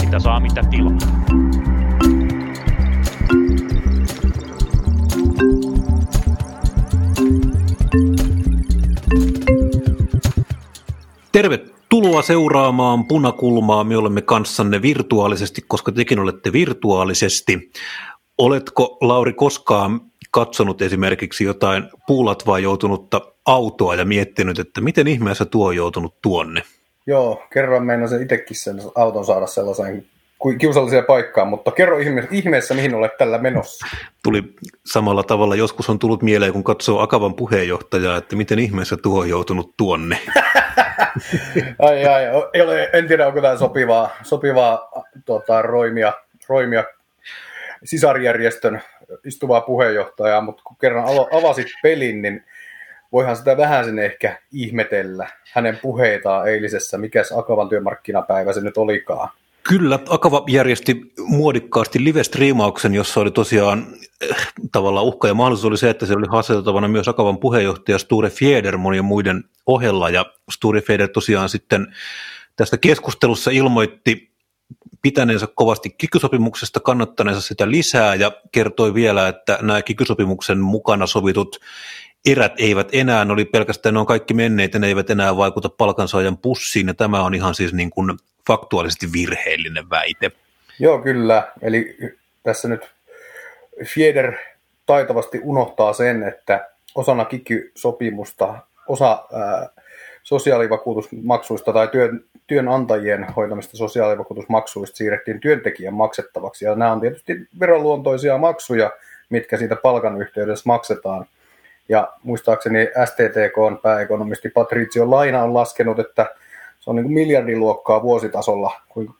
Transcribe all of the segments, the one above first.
Mitä saa, mitä tilaa. Tervetuloa seuraamaan Punakulmaa. Me olemme kanssanne virtuaalisesti, koska tekin olette virtuaalisesti. Oletko, Lauri, koskaan katsonut esimerkiksi jotain puulatvaa joutunutta autoa ja miettinyt, että miten ihmeessä tuo on joutunut tuonne? Joo, kerran meinasin itsekin sen auton saada sellaiseen kiusalliseen paikkaan, mutta kerro ihmeessä, mihin olet tällä menossa. Tuli samalla tavalla, joskus on tullut mieleen, kun katsoo Akavan puheenjohtajaa, että miten ihmeessä tuo on joutunut tuonne. ai ai, ei ole, en tiedä onko tämä sopivaa, sopivaa tuota, roimia, roimia sisarjärjestön istuvaa puheenjohtajaa, mutta kun kerran avasit pelin, niin voihan sitä vähän sen ehkä ihmetellä hänen puheitaan eilisessä, mikäs Akavan työmarkkinapäivä se nyt olikaan. Kyllä, Akava järjesti muodikkaasti live-striimauksen, jossa oli tosiaan äh, tavallaan uhka ja mahdollisuus oli se, että se oli haastateltavana myös Akavan puheenjohtaja Sture Fjeder monien muiden ohella, ja Sture Fjeder tosiaan sitten tästä keskustelussa ilmoitti pitäneensä kovasti kikysopimuksesta, kannattaneensa sitä lisää ja kertoi vielä, että nämä kikysopimuksen mukana sovitut erät eivät enää, oli pelkästään, ne on kaikki menneet, ne eivät enää vaikuta palkansaajan pussiin, ja tämä on ihan siis niin kuin faktuaalisesti virheellinen väite. Joo, kyllä. Eli tässä nyt Fieder taitavasti unohtaa sen, että osana kiky-sopimusta osa ää, sosiaalivakuutusmaksuista tai työn, työnantajien hoitamista sosiaalivakuutusmaksuista siirrettiin työntekijän maksettavaksi. Ja nämä on tietysti veroluontoisia maksuja, mitkä siitä palkan yhteydessä maksetaan. Ja muistaakseni STTK pääekonomisti Patricio Laina on laskenut, että se on niin kuin miljardiluokkaa vuositasolla, kun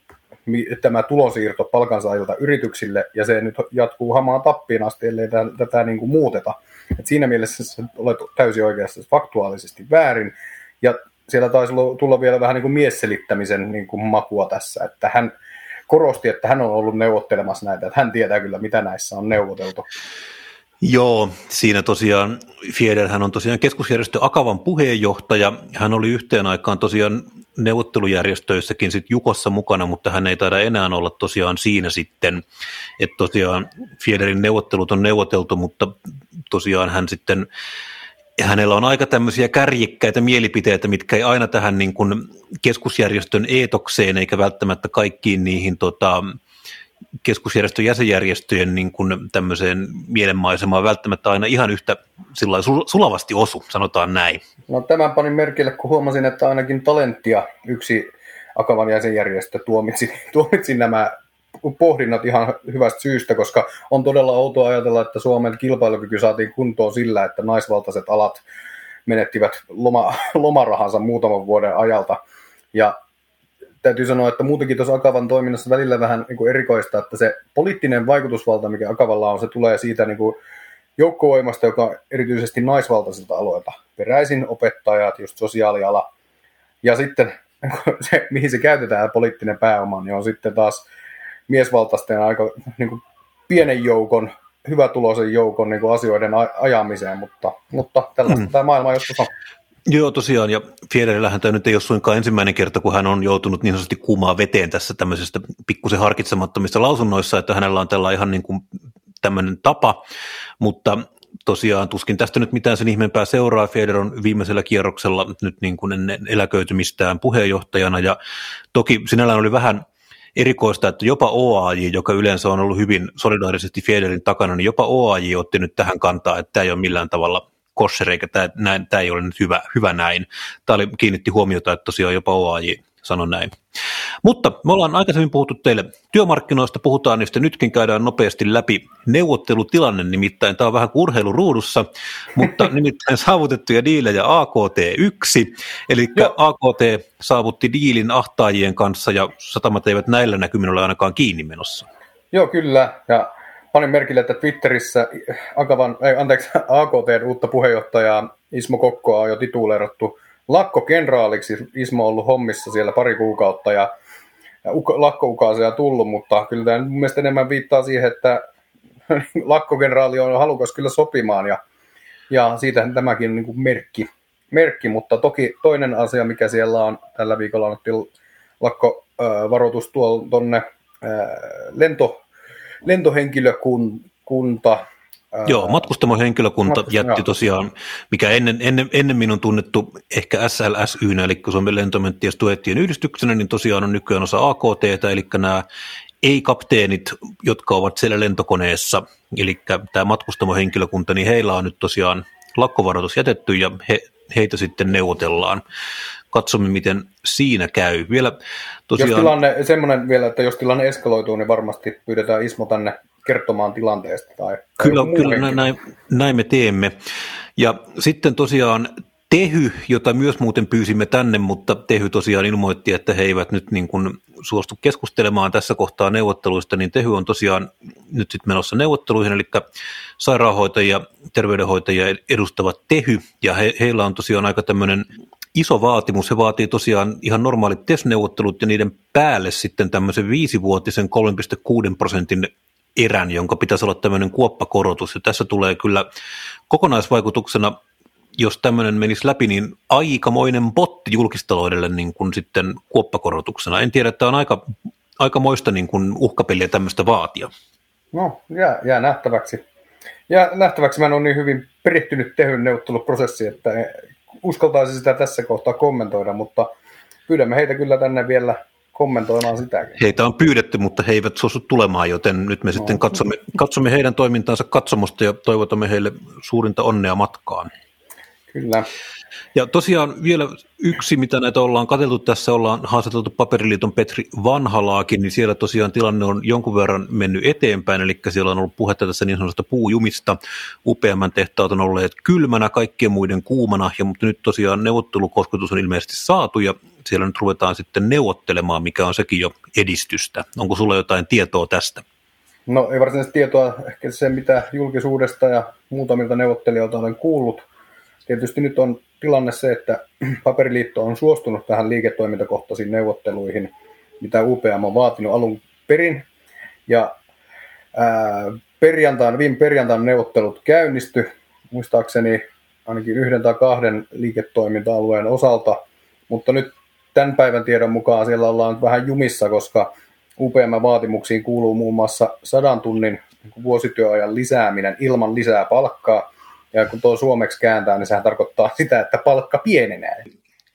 tämä tulosiirto palkansaajilta yrityksille, ja se nyt jatkuu hamaan tappiin asti, ellei tätä, niin kuin muuteta. Et siinä mielessä olet täysin oikeassa faktuaalisesti väärin, ja siellä taisi tulla vielä vähän niin kuin miesselittämisen niin kuin makua tässä, että hän korosti, että hän on ollut neuvottelemassa näitä, että hän tietää kyllä, mitä näissä on neuvoteltu. Joo, siinä tosiaan Fieder, hän on tosiaan keskusjärjestö Akavan puheenjohtaja. Hän oli yhteen aikaan tosiaan neuvottelujärjestöissäkin sit Jukossa mukana, mutta hän ei taida enää olla tosiaan siinä sitten, että tosiaan Fiederin neuvottelut on neuvoteltu, mutta tosiaan hän sitten hänellä on aika tämmöisiä kärjekkäitä mielipiteitä, mitkä ei aina tähän niin kuin keskusjärjestön eetokseen eikä välttämättä kaikkiin niihin tota, keskusjärjestön jäsenjärjestöjen niin kuin tämmöiseen mielenmaisemaan välttämättä aina ihan yhtä sillä sulavasti osu, sanotaan näin. No tämän panin merkille, kun huomasin, että ainakin Talenttia yksi Akavan jäsenjärjestö tuomitsi, tuomitsi nämä pohdinnat ihan hyvästä syystä, koska on todella outoa ajatella, että Suomen kilpailukyky saatiin kuntoon sillä, että naisvaltaiset alat menettivät loma, lomarahansa muutaman vuoden ajalta. Ja täytyy sanoa, että muutenkin tuossa Akavan toiminnassa välillä vähän niin kuin erikoista, että se poliittinen vaikutusvalta, mikä Akavalla on, se tulee siitä niin kuin joukkovoimasta, joka on erityisesti naisvaltaisilta aloilta. Peräisin opettajat, just sosiaaliala. Ja sitten se, mihin se käytetään, poliittinen pääoma, niin on sitten taas miesvaltaisten aika niin kuin pienen joukon, hyvätuloisen joukon niin kuin asioiden ajamiseen, mutta, mutta tällaista mm. tämä maailma joskus on. Joo, tosiaan, ja Fiederillähän tämä nyt ei ole suinkaan ensimmäinen kerta, kun hän on joutunut niin sanotusti kuumaa veteen tässä tämmöisestä pikkusen harkitsemattomista lausunnoissa, että hänellä on tällä ihan niin kuin tämmöinen tapa, mutta tosiaan tuskin tästä nyt mitään sen ihmeempää seuraa. Feder on viimeisellä kierroksella nyt niin kuin ennen eläköitymistään puheenjohtajana, ja toki sinällään oli vähän erikoista, että jopa OAJ, joka yleensä on ollut hyvin solidaarisesti Federin takana, niin jopa OAJ otti nyt tähän kantaa, että tämä ei ole millään tavalla kosher, eikä tämä, näin, tämä ei ole nyt hyvä, hyvä näin. Tämä oli, kiinnitti huomiota, että tosiaan jopa OAJ sanoi näin. Mutta me ollaan aikaisemmin puhuttu teille työmarkkinoista, puhutaan niistä nytkin käydään nopeasti läpi neuvottelutilanne, nimittäin tämä on vähän kuin urheiluruudussa, mutta nimittäin saavutettuja diilejä AKT1, eli AKT saavutti diilin ahtaajien kanssa ja satamat eivät näillä näkymin ole ainakaan kiinni menossa. Joo, kyllä, ja panin merkille, että Twitterissä Akavan, ei, anteeksi, AKT uutta puheenjohtajaa Ismo Kokkoa on jo tituleerattu lakkokenraaliksi. Ismo on ollut hommissa siellä pari kuukautta ja lakkoukaaseja tullut, mutta kyllä tämä mun mielestä enemmän viittaa siihen, että lakkokenraali on halukas kyllä sopimaan ja Ja siitä tämäkin on niin merkki, merkki, mutta toki toinen asia, mikä siellä on tällä viikolla annettiin lakkovaroitus tuonne lento, lentohenkilökunta Joo, matkustamohenkilökunta jätti tosiaan, mikä ennen, ennen, ennen minun tunnettu ehkä SLSY, eli Suomen lentomenttien tuettien yhdistyksenä, niin tosiaan on nykyään osa AKT, eli nämä ei-kapteenit, jotka ovat siellä lentokoneessa, eli tämä matkustamohenkilökunta, niin heillä on nyt tosiaan lakkovaroitus jätetty ja he, heitä sitten neuvotellaan. Katsomme, miten siinä käy. Vielä tosiaan... Jos tilanne, semmoinen vielä, että jos tilanne eskaloituu, niin varmasti pyydetään Ismo tänne kertomaan tilanteesta. Tai, tai kyllä, kyllä näin, näin me teemme. Ja sitten tosiaan Tehy, jota myös muuten pyysimme tänne, mutta Tehy tosiaan ilmoitti, että he eivät nyt niin kuin suostu keskustelemaan tässä kohtaa neuvotteluista, niin Tehy on tosiaan nyt sitten menossa neuvotteluihin, eli sairaanhoitajia, terveydenhoitajia edustavat Tehy, ja he, heillä on tosiaan aika tämmöinen iso vaatimus. He vaatii tosiaan ihan normaalit TES-neuvottelut ja niiden päälle sitten tämmöisen viisivuotisen 3,6 prosentin erän, jonka pitäisi olla tämmöinen kuoppakorotus. Ja tässä tulee kyllä kokonaisvaikutuksena, jos tämmöinen menisi läpi, niin aikamoinen potti julkistaloudelle niin kuin sitten kuoppakorotuksena. En tiedä, että on aika, aikamoista niin kuin uhkapeliä tämmöistä vaatia. No, jää, jää nähtäväksi. Ja nähtäväksi mä en ole niin hyvin perehtynyt tehyn neuvotteluprosessi, että uskaltaisi sitä tässä kohtaa kommentoida, mutta pyydämme heitä kyllä tänne vielä kommentoimaan sitäkin. Heitä on pyydetty, mutta he eivät suostu tulemaan, joten nyt me no. sitten katsomme, katsomme heidän toimintaansa katsomusta ja toivotamme heille suurinta onnea matkaan. Kyllä. Ja tosiaan vielä yksi, mitä näitä ollaan katseltu tässä, ollaan haastateltu Paperiliiton Petri Vanhalaakin, niin siellä tosiaan tilanne on jonkun verran mennyt eteenpäin, eli siellä on ollut puhetta tässä niin sanotusta puujumista. UPMn tehtaat on olleet kylmänä, kaikkien muiden kuumana, ja mutta nyt tosiaan neuvottelukosketus on ilmeisesti saatu, ja siellä nyt ruvetaan sitten neuvottelemaan, mikä on sekin jo edistystä. Onko sulla jotain tietoa tästä? No ei varsinaisesti tietoa, ehkä se mitä julkisuudesta ja muutamilta neuvottelijoilta olen kuullut. Tietysti nyt on tilanne se, että Paperiliitto on suostunut tähän liiketoimintakohtaisiin neuvotteluihin, mitä UPM on vaatinut alun perin. Ja ää, perjantain, viime perjantain neuvottelut käynnisty, muistaakseni ainakin yhden tai kahden liiketoiminta-alueen osalta, mutta nyt tämän päivän tiedon mukaan siellä ollaan vähän jumissa, koska UPM-vaatimuksiin kuuluu muun muassa sadan tunnin vuosityöajan lisääminen ilman lisää palkkaa, ja kun tuo suomeksi kääntää, niin sehän tarkoittaa sitä, että palkka pienenee.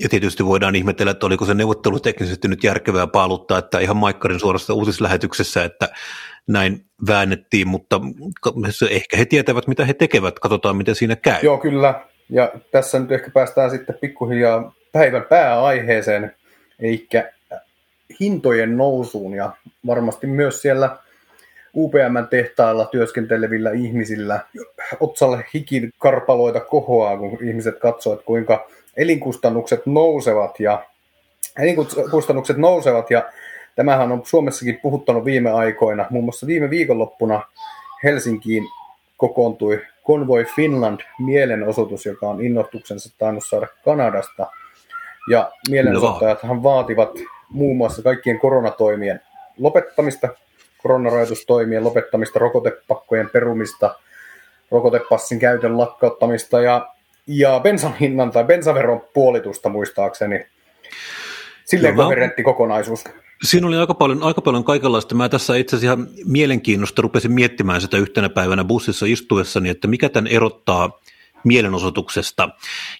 Ja tietysti voidaan ihmetellä, että oliko se neuvottelu teknisesti nyt järkevää paaluttaa, että ihan Maikkarin suorassa uutislähetyksessä, että näin väännettiin, mutta ehkä he tietävät, mitä he tekevät. Katsotaan, miten siinä käy. Joo, kyllä. Ja tässä nyt ehkä päästään sitten pikkuhiljaa päivän pääaiheeseen, eli hintojen nousuun ja varmasti myös siellä UPM-tehtailla työskentelevillä ihmisillä otsalle hikin karpaloita kohoaa, kun ihmiset katsovat, kuinka elinkustannukset nousevat ja elinkustannukset nousevat ja tämähän on Suomessakin puhuttanut viime aikoina. Muun muassa viime viikonloppuna Helsinkiin kokoontui Convoy Finland mielenosoitus, joka on innostuksensa tainnut saada Kanadasta. Ja mielenosoittajathan vaativat muun muassa kaikkien koronatoimien lopettamista, koronarajoitustoimien lopettamista, rokotepakkojen perumista, rokotepassin käytön lakkauttamista ja, ja bensan hinnan tai bensaveron puolitusta muistaakseni. Silleen koherentti kokonaisuus. Siinä oli aika paljon, aika paljon kaikenlaista. Mä tässä itse asiassa ihan mielenkiinnosta rupesin miettimään sitä yhtenä päivänä bussissa istuessani, että mikä tämän erottaa mielenosoituksesta.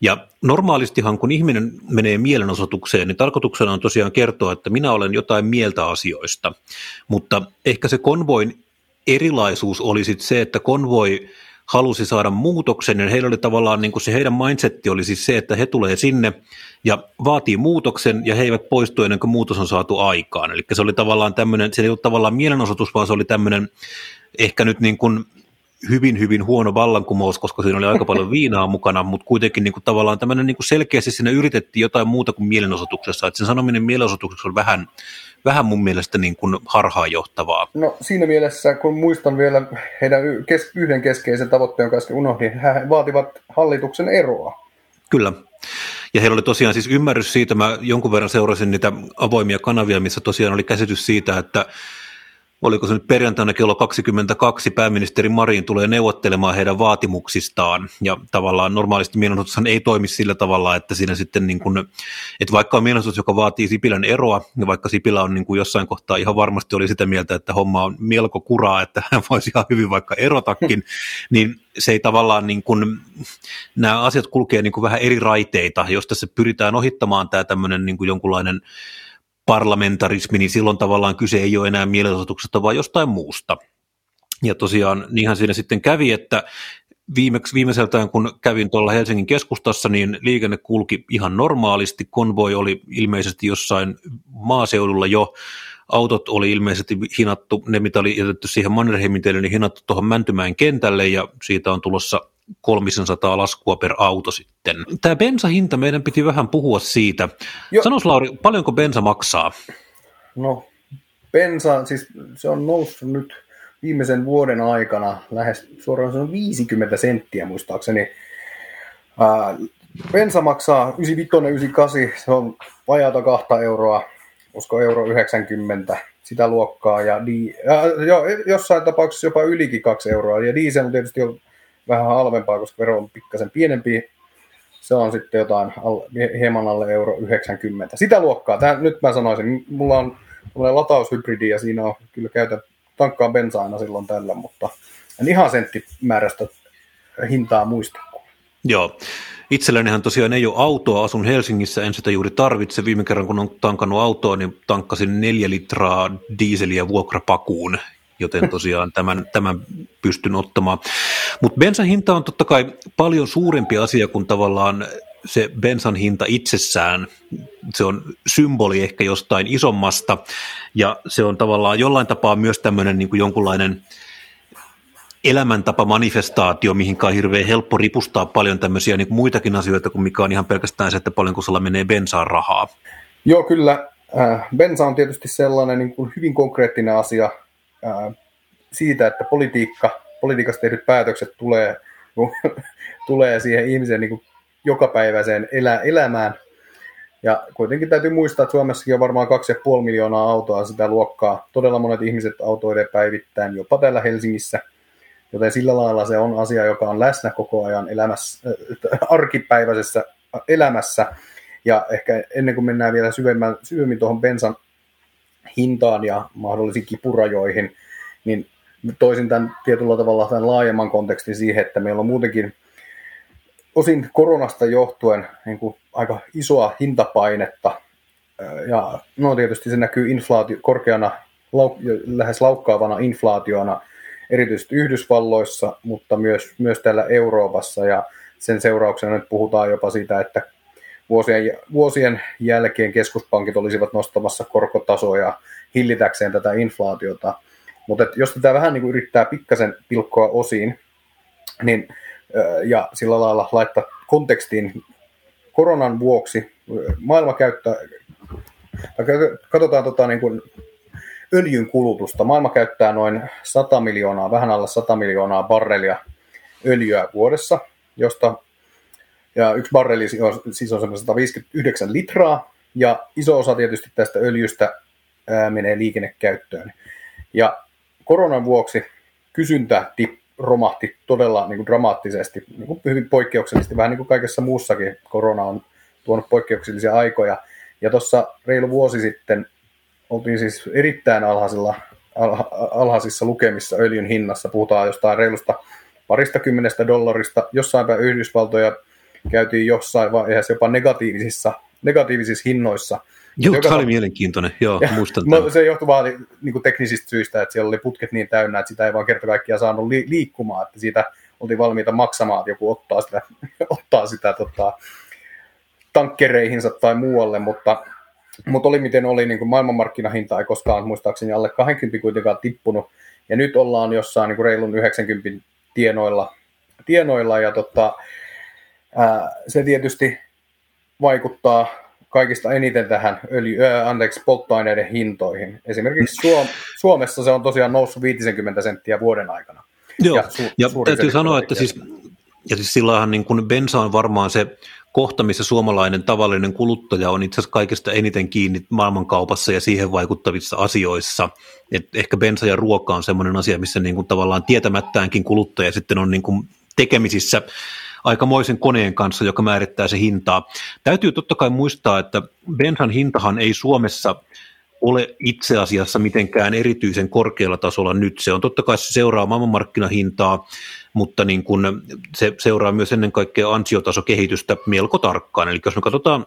Ja normaalistihan kun ihminen menee mielenosoitukseen, niin tarkoituksena on tosiaan kertoa, että minä olen jotain mieltä asioista. Mutta ehkä se konvoin erilaisuus oli sitten se, että konvoi halusi saada muutoksen, ja heillä oli tavallaan niin kuin se heidän mindsetti oli siis se, että he tulee sinne ja vaatii muutoksen, ja he eivät poistu ennen kuin muutos on saatu aikaan. Eli se oli tavallaan tämmöinen, se ei ollut tavallaan mielenosoitus, vaan se oli tämmöinen ehkä nyt niin kuin hyvin, hyvin huono vallankumous, koska siinä oli aika paljon viinaa mukana, mutta kuitenkin niin kuin tavallaan tämmöinen niin kuin selkeästi siinä yritettiin jotain muuta kuin mielenosoituksessa. Että sen sanominen mielenosoituksessa on vähän, vähän mun mielestä niin kuin harhaanjohtavaa. No siinä mielessä, kun muistan vielä heidän kes- yhden keskeisen tavoitteen, jonka äsken unohdin, he vaativat hallituksen eroa. Kyllä. Ja heillä oli tosiaan siis ymmärrys siitä, mä jonkun verran seurasin niitä avoimia kanavia, missä tosiaan oli käsitys siitä, että oliko se nyt perjantaina kello 22, pääministeri Marin tulee neuvottelemaan heidän vaatimuksistaan, ja tavallaan normaalisti mielenosoitushan ei toimi sillä tavalla, että siinä sitten niin kuin, että vaikka on mielenosoitus, joka vaatii Sipilän eroa, ja vaikka Sipilä on niin kuin jossain kohtaa ihan varmasti oli sitä mieltä, että homma on melko kuraa, että hän voisi ihan hyvin vaikka erotakin, niin se ei tavallaan niin kuin, nämä asiat kulkee niin kuin vähän eri raiteita, jos tässä pyritään ohittamaan tämä tämmöinen niin kuin jonkunlainen parlamentarismi, niin silloin tavallaan kyse ei ole enää mielenosoituksesta, vaan jostain muusta. Ja tosiaan niinhän siinä sitten kävi, että viimeksi, viimeiseltään kun kävin tuolla Helsingin keskustassa, niin liikenne kulki ihan normaalisti, konvoi oli ilmeisesti jossain maaseudulla jo, autot oli ilmeisesti hinattu, ne mitä oli jätetty siihen Mannerheimin teille, niin hinattu tuohon Mäntymäen kentälle ja siitä on tulossa 300 laskua per auto sitten. Tämä bensahinta, meidän piti vähän puhua siitä. Sanois Lauri, paljonko bensa maksaa? No, bensa, siis se on noussut nyt viimeisen vuoden aikana lähes suoraan se on 50 senttiä muistaakseni. Ää, bensa maksaa 95 98, se on vajaata kahta euroa, koska euro 90, sitä luokkaa, ja di, ää, jo, jossain tapauksessa jopa ylikin 2 euroa, ja diesel on tietysti on vähän halvempaa, koska vero on pikkasen pienempi. Se on sitten jotain hieman alle euro 90. Sitä luokkaa. Tähän, nyt mä sanoisin, mulla on, lataushybridi ja siinä on kyllä käytän tankkaa bensaina silloin tällä, mutta en ihan senttimäärästä hintaa muista. Joo. Itsellänihän tosiaan ei ole autoa, asun Helsingissä, en sitä juuri tarvitse. Viime kerran kun on tankannut autoa, niin tankkasin neljä litraa diiseliä vuokrapakuun joten tosiaan tämän, tämän pystyn ottamaan. Mutta bensan hinta on totta kai paljon suurempi asia kuin tavallaan se bensan hinta itsessään. Se on symboli ehkä jostain isommasta, ja se on tavallaan jollain tapaa myös tämmöinen niin kuin jonkunlainen elämäntapa manifestaatio, mihin on hirveän helppo ripustaa paljon tämmöisiä niin kuin muitakin asioita kuin mikä on ihan pelkästään se, että paljonko sulla menee bensaan rahaa. Joo, kyllä. Äh, bensa on tietysti sellainen niin kuin hyvin konkreettinen asia, siitä, että politiikka, politiikasta tehdyt päätökset tulee, tulee siihen ihmisen niin jokapäiväiseen elä, elämään. Ja kuitenkin täytyy muistaa, että Suomessakin on varmaan 2,5 miljoonaa autoa sitä luokkaa. Todella monet ihmiset autoilee päivittäin, jopa täällä Helsingissä. Joten sillä lailla se on asia, joka on läsnä koko ajan elämässä, äh, arkipäiväisessä elämässä. Ja ehkä ennen kuin mennään vielä syvemmin tuohon bensan hintaan ja mahdollisiin kipurajoihin, niin toisin tämän tietyllä tavalla tämän laajemman kontekstin siihen, että meillä on muutenkin osin koronasta johtuen niin kuin aika isoa hintapainetta, ja no tietysti se näkyy inflaatio, korkeana, lauk, lähes laukkaavana inflaationa, erityisesti Yhdysvalloissa, mutta myös, myös täällä Euroopassa, ja sen seurauksena nyt puhutaan jopa siitä, että vuosien, vuosien jälkeen keskuspankit olisivat nostamassa korkotasoja hillitäkseen tätä inflaatiota. Mutta jos tätä vähän niin kuin yrittää pikkasen pilkkoa osiin, niin, ja sillä lailla laittaa kontekstiin koronan vuoksi, maailma käyttää, katsotaan tota niin kuin öljyn kulutusta. Maailma käyttää noin 100 miljoonaa, vähän alle 100 miljoonaa barrelia öljyä vuodessa, josta ja yksi barreli siis on 159 litraa, ja iso osa tietysti tästä öljystä ää, menee liikennekäyttöön. Ja koronan vuoksi kysyntä tip, romahti todella niin kuin dramaattisesti, niin kuin hyvin poikkeuksellisesti, vähän niin kuin kaikessa muussakin korona on tuonut poikkeuksellisia aikoja. Ja tuossa reilu vuosi sitten oltiin siis erittäin alhaisilla, alha, alhaisissa lukemissa öljyn hinnassa, puhutaan jostain reilusta parista kymmenestä dollarista, jossain päin Yhdysvaltoja käytiin jossain vaiheessa jopa negatiivisissa, negatiivisissa hinnoissa. Joo, tämä oli mielenkiintoinen, joo, ja, muistan no, Se johtui vaan niin kuin teknisistä syistä, että siellä oli putket niin täynnä, että sitä ei vaan kerta kaikkiaan saanut li- liikkumaan, että siitä oltiin valmiita maksamaan, että joku ottaa sitä, ottaa sitä tota, tankkereihinsa tai muualle, mutta, mutta oli miten oli, niin kuin maailmanmarkkinahinta ei koskaan muistaakseni alle 20 kuitenkaan tippunut, ja nyt ollaan jossain niin kuin reilun 90 tienoilla, tienoilla ja tota, se tietysti vaikuttaa kaikista eniten tähän öljy, ää, anteeksi, polttoaineiden hintoihin. Esimerkiksi Suom- Suomessa se on tosiaan noussut 50 senttiä vuoden aikana. Joo, ja, su- ja täytyy sanoa, että siis, ja siis sillähän niin kuin bensa on varmaan se kohta, missä suomalainen tavallinen kuluttaja on itse asiassa kaikista eniten kiinni maailmankaupassa ja siihen vaikuttavissa asioissa. Et ehkä bensa ja ruoka on sellainen asia, missä niin kuin tavallaan tietämättäänkin kuluttaja sitten on niin kuin tekemisissä aikamoisen koneen kanssa, joka määrittää se hintaa. Täytyy totta kai muistaa, että bensan hintahan ei Suomessa ole itse asiassa mitenkään erityisen korkealla tasolla nyt. Se on totta kai se seuraa maailmanmarkkinahintaa, mutta niin kun se seuraa myös ennen kaikkea ansiotasokehitystä melko tarkkaan. Eli jos me katsotaan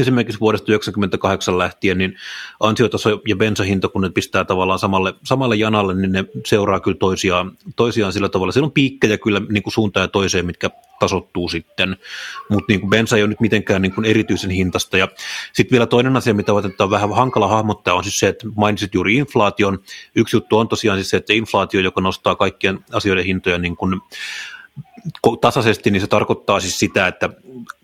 esimerkiksi vuodesta 1998 lähtien, niin ansiotaso ja bensahinta, kun ne pistää tavallaan samalle, samalle janalle, niin ne seuraa kyllä toisiaan, toisiaan sillä tavalla. Siellä on piikkejä kyllä niin kuin suuntaan ja toiseen, mitkä tasottuu sitten, mutta niin bensa ei ole nyt mitenkään niin kuin erityisen hintasta. Ja sitten vielä toinen asia, mitä on vähän hankala hahmottaa, on siis se, että mainitsit juuri inflaation. Yksi juttu on tosiaan siis se, että inflaatio, joka nostaa kaikkien asioiden hintoja niin kuin tasaisesti, niin se tarkoittaa siis sitä, että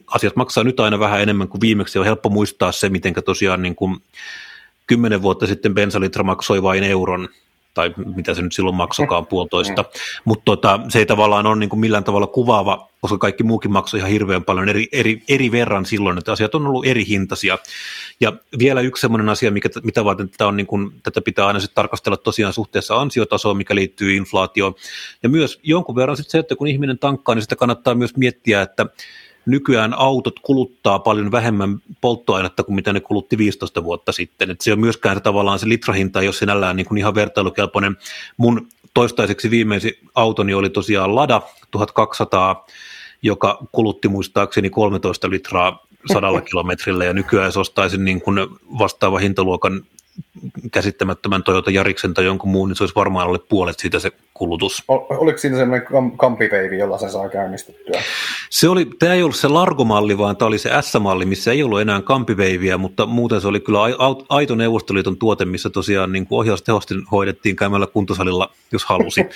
asiat maksaa nyt aina vähän enemmän kuin viimeksi. On helppo muistaa se, miten tosiaan niin kuin kymmenen vuotta sitten bensalitra maksoi vain euron, tai mitä se nyt silloin maksokaan, puolitoista. Mm. Mutta tota, se ei tavallaan ole niin kuin millään tavalla kuvaava, koska kaikki muukin maksoi ihan hirveän paljon eri, eri, eri verran silloin, että asiat on ollut eri hintaisia. Ja vielä yksi sellainen asia, mikä, mitä varten tätä, on niin kuin, tätä pitää aina sitten tarkastella tosiaan suhteessa ansiotasoon, mikä liittyy inflaatioon. Ja myös jonkun verran sitten se, että kun ihminen tankkaa, niin sitä kannattaa myös miettiä, että nykyään autot kuluttaa paljon vähemmän polttoainetta kuin mitä ne kulutti 15 vuotta sitten. Et se on myöskään se, tavallaan se litrahinta, jos sinällään niin kuin ihan vertailukelpoinen. Mun toistaiseksi viimeisin autoni oli tosiaan Lada 1200, joka kulutti muistaakseni 13 litraa sadalla kilometrillä ja nykyään jos ostaisin niin kuin vastaava hintaluokan käsittämättömän Toyota Jariksen tai jonkun muun, niin se olisi varmaan alle puolet siitä se kulutus. Oliko siinä semmoinen kampipeivi, jolla se saa käynnistettyä? Se oli, tämä ei ollut se Largo-malli, vaan tämä oli se S-malli, missä ei ollut enää kampiveiviä, mutta muuten se oli kyllä aito Neuvostoliiton tuote, missä tosiaan niin ohjaustehosti hoidettiin käymällä kuntosalilla, jos halusi.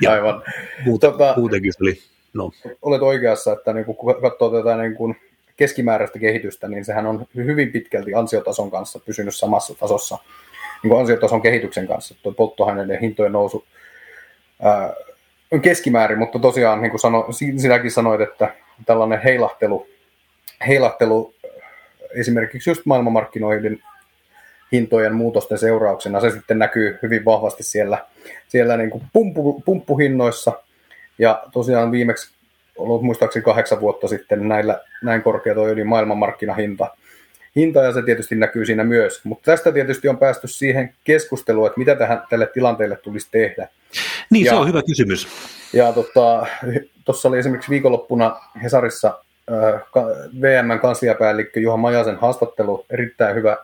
Ja Aivan. Muuta, tota, muutenkin se oli, no. Olet oikeassa, että niin kun katsoo tätä niin kun keskimääräistä kehitystä, niin sehän on hyvin pitkälti ansiotason kanssa pysynyt samassa tasossa niin kuin ansiotason kehityksen kanssa. Tuo polttoaineiden hintojen nousu on keskimäärin, mutta tosiaan niin kuin sano, sinäkin sanoit, että tällainen heilahtelu, heilahtelu esimerkiksi just maailmanmarkkinoiden hintojen muutosten seurauksena, se sitten näkyy hyvin vahvasti siellä, siellä niin kuin pumppu, pumppuhinnoissa. Ja tosiaan viimeksi ollut muistaakseni kahdeksan vuotta sitten näillä, näin korkea tuo öljyn maailmanmarkkinahinta. Hinta ja se tietysti näkyy siinä myös, mutta tästä tietysti on päästy siihen keskusteluun, että mitä tähän, tälle tilanteelle tulisi tehdä. Niin, ja, se on hyvä kysymys. Ja tuossa tota, oli esimerkiksi viikonloppuna Hesarissa äh, VMn kansliapäällikkö Juha Majasen haastattelu, erittäin hyvä,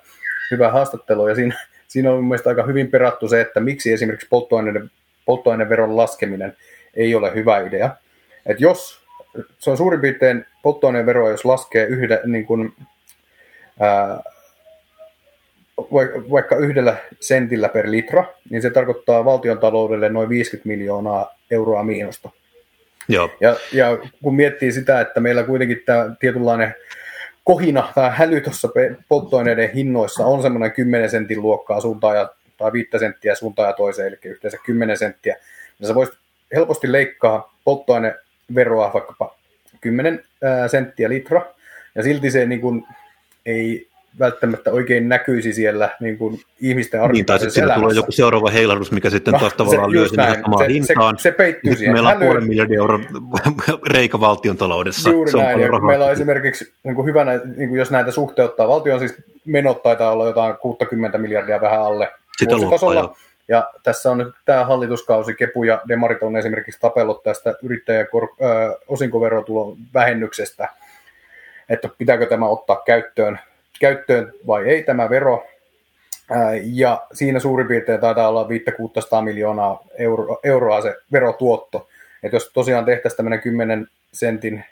hyvä haastattelu, ja siinä, siinä on mielestäni aika hyvin perattu se, että miksi esimerkiksi polttoaineiden, polttoaineveron laskeminen ei ole hyvä idea. Et jos se on suurin piirtein polttoaineveroa, jos laskee yhden, niin kuin, ää, vaikka yhdellä sentillä per litra, niin se tarkoittaa valtion taloudelle noin 50 miljoonaa euroa miinusta. Joo. Ja, ja kun miettii sitä, että meillä kuitenkin tämä tietynlainen kohina tai häly tuossa polttoaineiden hinnoissa on semmoinen 10 sentin luokkaa suuntaan ja, tai 5 senttiä suuntaan ja toiseen, eli yhteensä 10 senttiä, niin sä voisit helposti leikkaa polttoaine veroa vaikkapa 10 senttiä litra, ja silti se niin kuin, ei välttämättä oikein näkyisi siellä niin kuin ihmisten arvioissa. Niin, tai sitten siinä tulee joku seuraava heilahdus, mikä sitten no, taas tavallaan lyö sinne samaan se, hintaan. Se, se peittyy siihen. Meillä on puolen miljardin euron reikä valtion taloudessa. Juuri se on näin. Ja meillä on esimerkiksi niin kuin hyvänä, niin kuin jos näitä suhteuttaa, valtion siis menot taitaa olla jotain 60 miljardia vähän alle Sitä vuositasolla. Ja tässä on nyt tämä hallituskausi, Kepu ja Demarit on esimerkiksi tapellut tästä yrittäjän kor- ö, osinkoverotulon vähennyksestä, että pitääkö tämä ottaa käyttöön, käyttöön vai ei tämä vero. Ja siinä suurin piirtein taitaa olla 500 miljoonaa euro, euroa se verotuotto. Että jos tosiaan tehtäisiin tämmöinen 10 sentin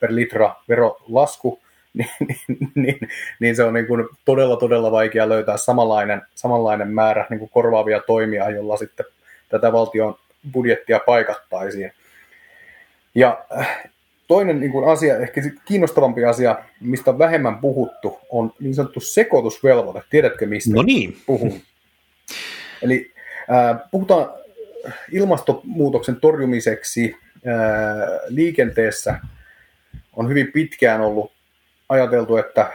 per litra verolasku, niin, niin, niin, se on niin kuin todella, todella vaikea löytää samanlainen, samanlainen määrä niin kuin korvaavia toimia, jolla sitten tätä valtion budjettia paikattaisiin. Ja äh, toinen niin kuin asia, ehkä kiinnostavampi asia, mistä on vähemmän puhuttu, on niin sanottu sekoitusvelvoite. Tiedätkö, mistä no niin. puhun? Eli äh, puhutaan ilmastonmuutoksen torjumiseksi äh, liikenteessä on hyvin pitkään ollut ajateltu, että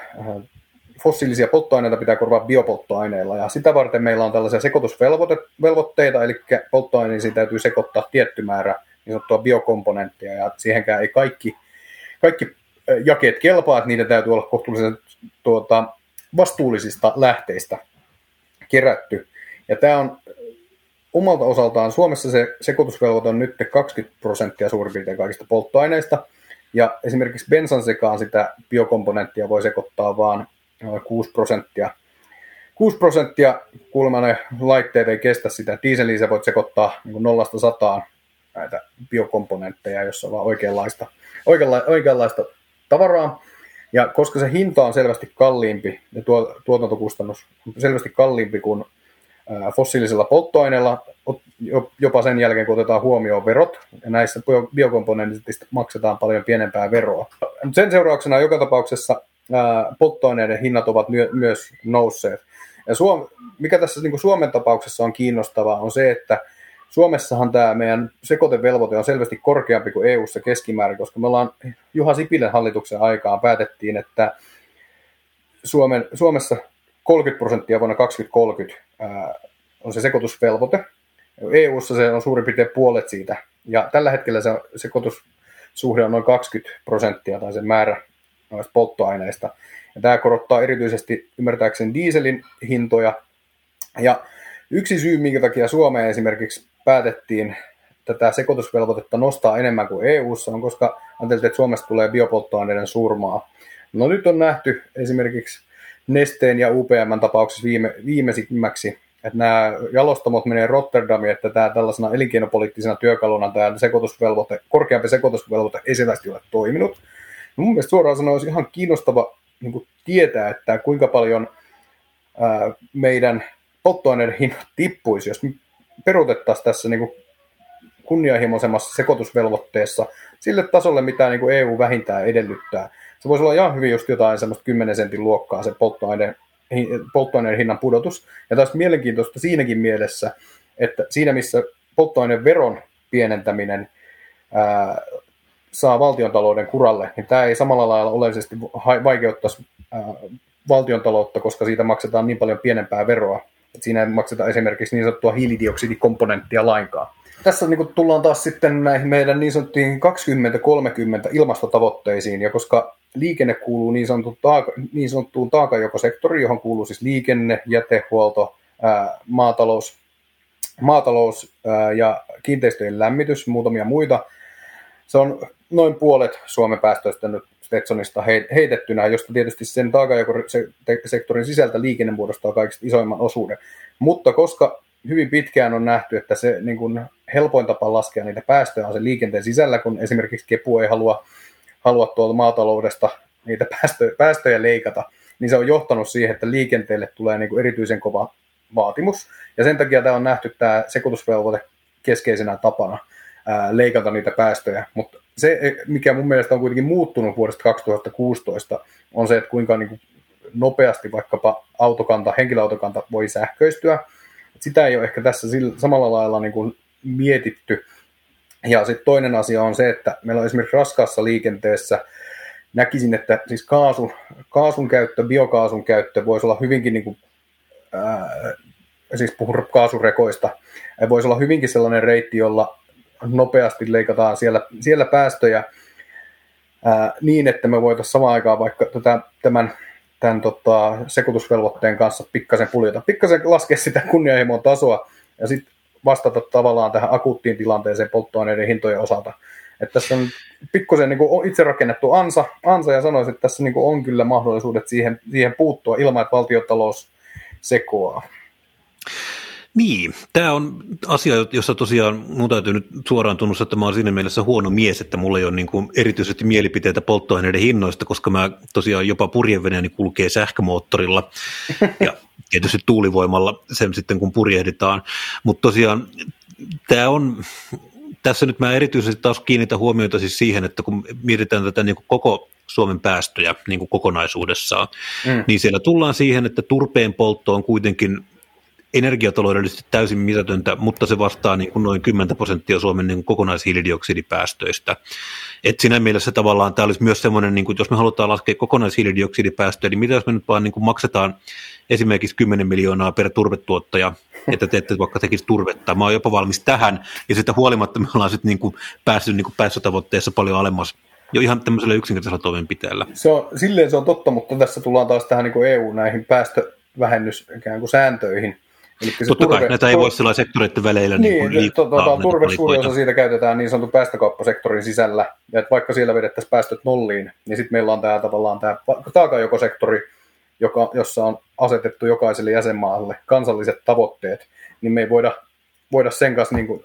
fossiilisia polttoaineita pitää korvaa biopolttoaineilla, ja sitä varten meillä on tällaisia sekoitusvelvoitteita, eli polttoaineisiin täytyy sekoittaa tietty määrä niin sanottua biokomponenttia, ja siihenkään ei kaikki, kaikki jakeet kelpaa, että niitä täytyy olla kohtuullisen tuota, vastuullisista lähteistä kerätty. Ja tämä on omalta osaltaan, Suomessa se sekoitusvelvoite on nyt 20 prosenttia suurin piirtein kaikista polttoaineista, ja esimerkiksi bensan sekaan sitä biokomponenttia voi sekoittaa vain 6 prosenttia. 6 prosenttia kuulemma ne laitteet ei kestä sitä. Dieseliin sä voit sekoittaa niin nollasta sataan näitä biokomponentteja, jossa on vaan oikeanlaista, oikeanla, oikeanlaista tavaraa. Ja koska se hinta on selvästi kalliimpi ja tuo, tuotantokustannus on selvästi kalliimpi kuin fossiilisilla polttoaineilla, jopa sen jälkeen kun otetaan huomioon verot, ja näissä biokomponentista maksetaan paljon pienempää veroa. Sen seurauksena joka tapauksessa polttoaineiden hinnat ovat myös nousseet. Ja Suom- mikä tässä niin kuin Suomen tapauksessa on kiinnostavaa on se, että Suomessahan tämä meidän sekoitevelvoite on selvästi korkeampi kuin EU-ssa keskimäärin, koska me ollaan Juha Sipilän hallituksen aikaan päätettiin, että Suomen, Suomessa 30 prosenttia vuonna 2030 ää, on se sekoitusvelvoite. EU-ssa se on suurin piirtein puolet siitä. Ja tällä hetkellä se sekoitussuhde on noin 20 prosenttia tai se määrä noista polttoaineista. Ja tämä korottaa erityisesti ymmärtääkseni dieselin hintoja. Ja yksi syy, minkä takia Suomeen esimerkiksi päätettiin tätä sekoitusvelvoitetta nostaa enemmän kuin EU-ssa, on koska ajateltiin, että Suomesta tulee biopolttoaineiden surmaa. No nyt on nähty esimerkiksi Nesteen ja UPM tapauksessa viime, viimeisimmäksi, että nämä jalostamot menee Rotterdamiin, että tämä tällaisena elinkeinopoliittisena työkaluna tämä sekoitusvelvoite, korkeampi sekoitusvelvoite ei selvästi ole toiminut. No mun mielestä suoraan sanoen olisi ihan kiinnostava niin kuin tietää, että kuinka paljon ää, meidän polttoaineiden hinnat tippuisi, jos peruutettaisiin tässä niin kuin kunnianhimoisemmassa sekoitusvelvoitteessa sille tasolle, mitä niin kuin EU vähintään edellyttää. Se voisi olla ihan hyvin just jotain semmoista 10 sentin luokkaa se polttoaineen, polttoaineen hinnan pudotus. Ja taas mielenkiintoista siinäkin mielessä, että siinä missä polttoaineen veron pienentäminen ää, saa valtiontalouden kuralle, niin tämä ei samalla lailla oleellisesti vaikeuttaisi ää, valtiontaloutta, koska siitä maksetaan niin paljon pienempää veroa. Että siinä ei makseta esimerkiksi niin sanottua hiilidioksidikomponenttia lainkaan. Tässä niin tullaan taas sitten näihin meidän niin sanottuihin 2030 ilmastotavoitteisiin, ja koska liikenne kuuluu niin, sanottuun, taaka, niin sanottuun taakajokosektoriin, johon kuuluu siis liikenne, jätehuolto, ää, maatalous, maatalous ää, ja kiinteistöjen lämmitys, muutamia muita. Se on noin puolet Suomen päästöistä nyt Stetsonista heitettynä, josta tietysti sen taakajakosektorin sisältä liikenne muodostaa kaikista isoimman osuuden. Mutta koska hyvin pitkään on nähty, että se niin kuin helpoin tapa laskea niitä päästöjä on se liikenteen sisällä, kun esimerkiksi Kepu ei halua, halua tuolta maataloudesta niitä päästöjä, päästöjä leikata, niin se on johtanut siihen, että liikenteelle tulee niin kuin erityisen kova vaatimus. Ja sen takia tämä on nähty tämä sekoitusvelvoite keskeisenä tapana ää, leikata niitä päästöjä. Mutta se, mikä mun mielestä on kuitenkin muuttunut vuodesta 2016, on se, että kuinka niin kuin nopeasti vaikkapa autokanta, henkilöautokanta voi sähköistyä. Sitä ei ole ehkä tässä samalla lailla niin kuin mietitty. Ja sitten toinen asia on se, että meillä on esimerkiksi raskaassa liikenteessä, näkisin, että siis kaasun, kaasun käyttö, biokaasun käyttö voisi olla hyvinkin, niin kuin, ää, siis puhun kaasurekoista, voisi olla hyvinkin sellainen reitti, jolla nopeasti leikataan siellä, siellä päästöjä ää, niin, että me voitaisiin samaan aikaan vaikka tätä, tämän, tämän tota, sekoitusvelvoitteen kanssa pikkasen puljata, pikkasen laskea sitä kunnianhimon tasoa ja sitten vastata tavallaan tähän akuuttiin tilanteeseen polttoaineiden hintojen osalta. Että tässä on pikkusen niin itse rakennettu ansa, ansa ja sanoisin, että tässä niin on kyllä mahdollisuudet siihen, siihen puuttua ilman, että valtiotalous sekoaa. Niin, tämä on asia, jossa tosiaan mun täytyy nyt suoraan tunnustaa, että mä oon siinä mielessä huono mies, että mulla ei ole niin kuin erityisesti mielipiteitä polttoaineiden hinnoista, koska mä tosiaan jopa purjeveneeni kulkee sähkömoottorilla ja tietysti tuulivoimalla sen sitten kun purjehditaan, mutta tosiaan tämä on, tässä nyt mä erityisesti taas kiinnitän huomiota siis siihen, että kun mietitään tätä niin kuin koko Suomen päästöjä niin kuin kokonaisuudessaan, mm. niin siellä tullaan siihen, että turpeen poltto on kuitenkin energiataloudellisesti täysin mitätöntä, mutta se vastaa niin kuin noin 10 prosenttia Suomen niin kokonaishiilidioksidipäästöistä. Et siinä mielessä tavallaan tämä olisi myös semmoinen, niin kuin, jos me halutaan laskea kokonaishiilidioksidipäästöjä, niin mitä jos me nyt vaan niin kuin maksetaan esimerkiksi 10 miljoonaa per turvetuottaja, että teette vaikka tekisi turvetta. Mä oon jopa valmis tähän, ja sitten huolimatta me ollaan sitten niin kuin päässyt niin kuin päästötavoitteessa paljon alemmas jo ihan tämmöisellä yksinkertaisella toimenpiteellä. Se on, silleen se on totta, mutta tässä tullaan taas tähän niin EU näihin päästövähennys ikään kuin sääntöihin. Eli se Totta turve, kai, näitä ei voi sillä sektoreiden väleillä niin, niin to, to, turve suuri osa siitä käytetään niin sanotun päästökauppasektorin sisällä, ja että vaikka siellä vedettäisiin päästöt nolliin, niin sitten meillä on tämä tavallaan tämä taakajokosektori, joka, jossa on asetettu jokaiselle jäsenmaalle kansalliset tavoitteet, niin me ei voida, voida sen kanssa niin kuin,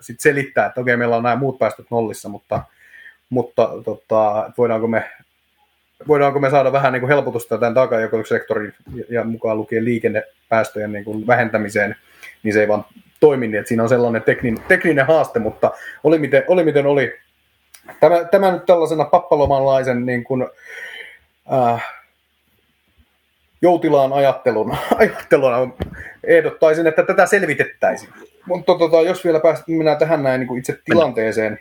sit selittää, että okei, meillä on nämä muut päästöt nollissa, mutta, mutta tota, voidaanko, me, voidaanko me saada vähän niin kuin helpotusta tämän taakanjakosektorin ja mukaan lukien liikennepäästöjen niin kuin vähentämiseen, niin se ei vaan toimi niin, että siinä on sellainen tekninen, tekninen haaste, mutta oli miten oli. Miten oli. Tämä, tämä nyt tällaisena pappalomanlaisen niin kuin, äh, joutilaan ajattelun, ajatteluna ehdottaisin, että tätä selvitettäisiin. Mutta tota, jos vielä päästä, mennään tähän näin niin kuin itse tilanteeseen,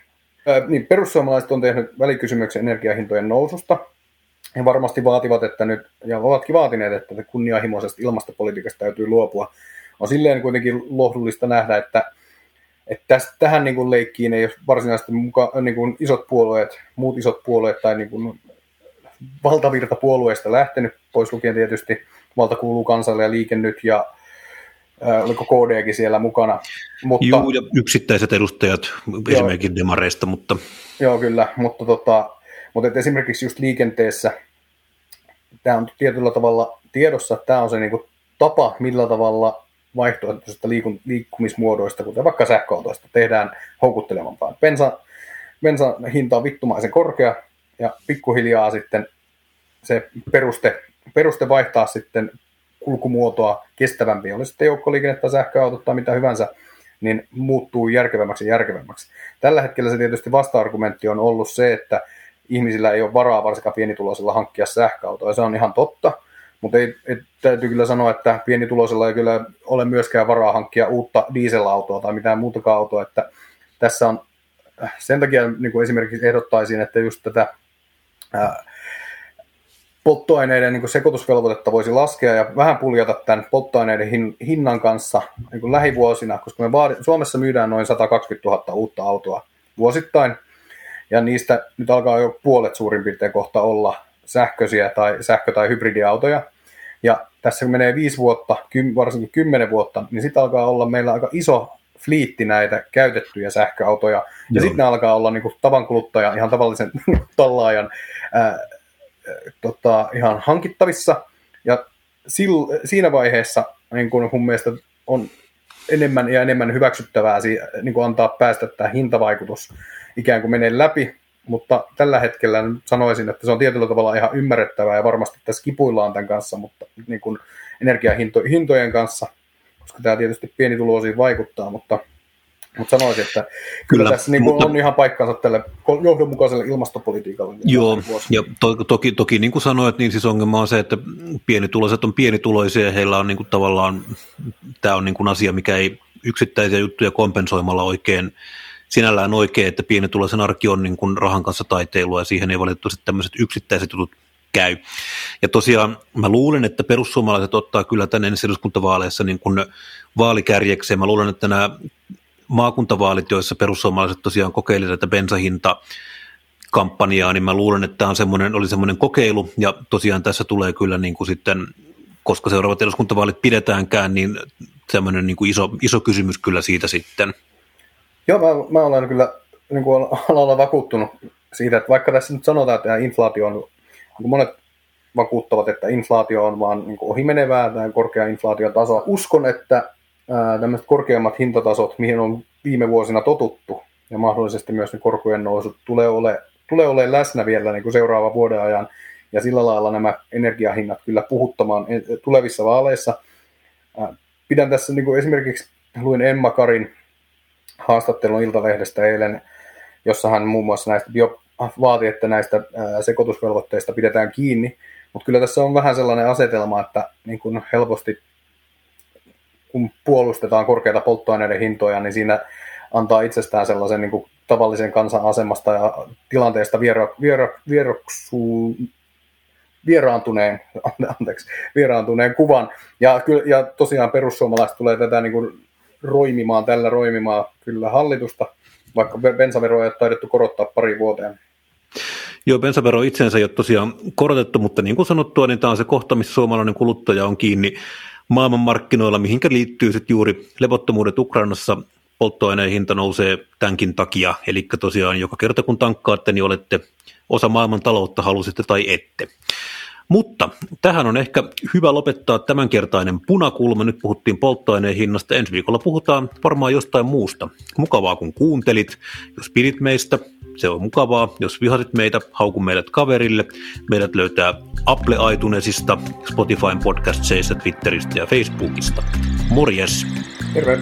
ää, niin perussuomalaiset on tehnyt välikysymyksen energiahintojen noususta. He varmasti vaativat, että nyt, ja ovatkin vaatineet, että kunnianhimoisesta ilmastopolitiikasta täytyy luopua. On silleen kuitenkin lohdullista nähdä, että, että tästä, tähän niin kuin leikkiin ei ole varsinaisesti muka, niin kuin isot puolueet, muut isot puolueet tai niin kuin valtavirta puolueista lähtenyt, pois lukien tietysti valta kuuluu kansalle ja liike nyt ja äh, oliko KDkin siellä mukana. Mutta, Joo, ja yksittäiset edustajat esimerkiksi joo, demareista, mutta... Joo, kyllä, mutta, tota, mutta esimerkiksi just liikenteessä tämä on tietyllä tavalla tiedossa, että tämä on se niin kuin tapa, millä tavalla vaihtoehtoisista liikun, liikkumismuodoista, kuten vaikka sähköautoista, tehdään houkuttelevampaa. Bensa, bensan hinta on vittumaisen korkea, ja pikkuhiljaa sitten se peruste, peruste vaihtaa sitten kulkumuotoa kestävämpi, oli sitten joukkoliikenne tai sähköautot tai mitä hyvänsä, niin muuttuu järkevämmäksi ja järkevämmäksi. Tällä hetkellä se tietysti vasta-argumentti on ollut se, että ihmisillä ei ole varaa varsinkaan pienituloisilla hankkia sähköautoa, ja se on ihan totta, mutta ei, ei, täytyy kyllä sanoa, että pienituloisilla ei kyllä ole myöskään varaa hankkia uutta dieselautoa tai mitään muutakaan autoa, että tässä on sen takia niin kuin esimerkiksi ehdottaisin, että just tätä polttoaineiden niin sekoitusvelvoitetta voisi laskea ja vähän puljata tämän polttoaineiden hin, hinnan kanssa niin lähivuosina, koska me vaadi, Suomessa myydään noin 120 000 uutta autoa vuosittain, ja niistä nyt alkaa jo puolet suurin piirtein kohta olla sähköisiä tai sähkö- tai hybridiautoja. Ja tässä kun menee viisi vuotta, varsinkin kymmenen vuotta, niin sitten alkaa olla meillä aika iso fliitti näitä käytettyjä sähköautoja, ja sitten ne alkaa olla niin tavan kuluttaja, ihan tavallisen tallaajan ää, tota, ihan hankittavissa, ja sil, siinä vaiheessa niin kuin mun mielestä on enemmän ja enemmän hyväksyttävää niin kuin antaa päästä tämä hintavaikutus ikään kuin menee läpi, mutta tällä hetkellä sanoisin, että se on tietyllä tavalla ihan ymmärrettävää ja varmasti tässä kipuillaan tämän kanssa, mutta niin kuin energiahintojen kanssa – koska tämä tietysti pienituloisiin vaikuttaa, mutta, mutta sanoisin, että kyllä, kyllä tässä niin mutta, on ihan paikkansa tälle johdonmukaiselle ilmastopolitiikalle. Joo, ja to, toki, toki niin kuin sanoit, niin siis ongelma on se, että pienituloiset on pienituloisia ja heillä on niin kuin tavallaan, tämä on niin kuin asia, mikä ei yksittäisiä juttuja kompensoimalla oikein sinällään oikein, että pienituloisen arki on niin kuin rahan kanssa taiteilua ja siihen ei valitettavasti tämmöiset yksittäiset jutut käy. Ja tosiaan mä luulen, että perussuomalaiset ottaa kyllä tänne ensi eduskuntavaaleissa niin kuin vaalikärjekseen. Mä luulen, että nämä maakuntavaalit, joissa perussuomalaiset tosiaan kokeilivat tätä bensahinta kampanjaa, niin mä luulen, että tämä on semmoinen, oli semmoinen kokeilu, ja tosiaan tässä tulee kyllä niin kuin sitten, koska seuraavat eduskuntavaalit pidetäänkään, niin semmoinen niin kuin iso, iso kysymys kyllä siitä sitten. Joo, mä, mä olen kyllä niin kuin alalla vakuuttunut siitä, että vaikka tässä nyt sanotaan, että inflaatio on niin monet vakuuttavat, että inflaatio on vaan niin ohimenevää, tämä korkea inflaatiotaso. Uskon, että tämmöiset korkeammat hintatasot, mihin on viime vuosina totuttu, ja mahdollisesti myös ne korkojen nousut tulee ole, tulee olemaan läsnä vielä niin kuin seuraavan vuoden ajan, ja sillä lailla nämä energiahinnat kyllä puhuttamaan tulevissa vaaleissa. Pidän tässä niin kuin esimerkiksi, luin Emma Karin haastattelun Iltalehdestä eilen, jossa hän muun muassa näistä bio, vaati, että näistä sekoitusvelvoitteista pidetään kiinni, mutta kyllä tässä on vähän sellainen asetelma, että niin kun helposti kun puolustetaan korkeita polttoaineiden hintoja, niin siinä antaa itsestään sellaisen niin kuin tavallisen kansan asemasta ja tilanteesta viera, viera, vieroksu, vieraantuneen, anteeksi, vieraantuneen kuvan. Ja, ja tosiaan perussuomalaiset tulee tätä niin kuin roimimaan, tällä roimimaan kyllä hallitusta, vaikka bensaveroa ei ole taidettu korottaa pari vuoteen. Joo, bensavero itsensä ei ole tosiaan korotettu, mutta niin kuin sanottua, niin tämä on se kohta, missä suomalainen kuluttaja on kiinni maailmanmarkkinoilla, mihinkä liittyy sitten juuri levottomuudet Ukrainassa, polttoaineen hinta nousee tämänkin takia, eli tosiaan joka kerta kun tankkaatte, niin olette osa maailman taloutta, halusitte tai ette. Mutta tähän on ehkä hyvä lopettaa tämänkertainen punakulma. Nyt puhuttiin polttoaineen hinnasta. Ensi viikolla puhutaan varmaan jostain muusta. Mukavaa kun kuuntelit. Jos pidit meistä, se on mukavaa. Jos vihasit meitä, hauku meidät kaverille. Meidät löytää Apple iTunesista, Spotifyn podcastseista, Twitteristä ja Facebookista. Morjes! Terve!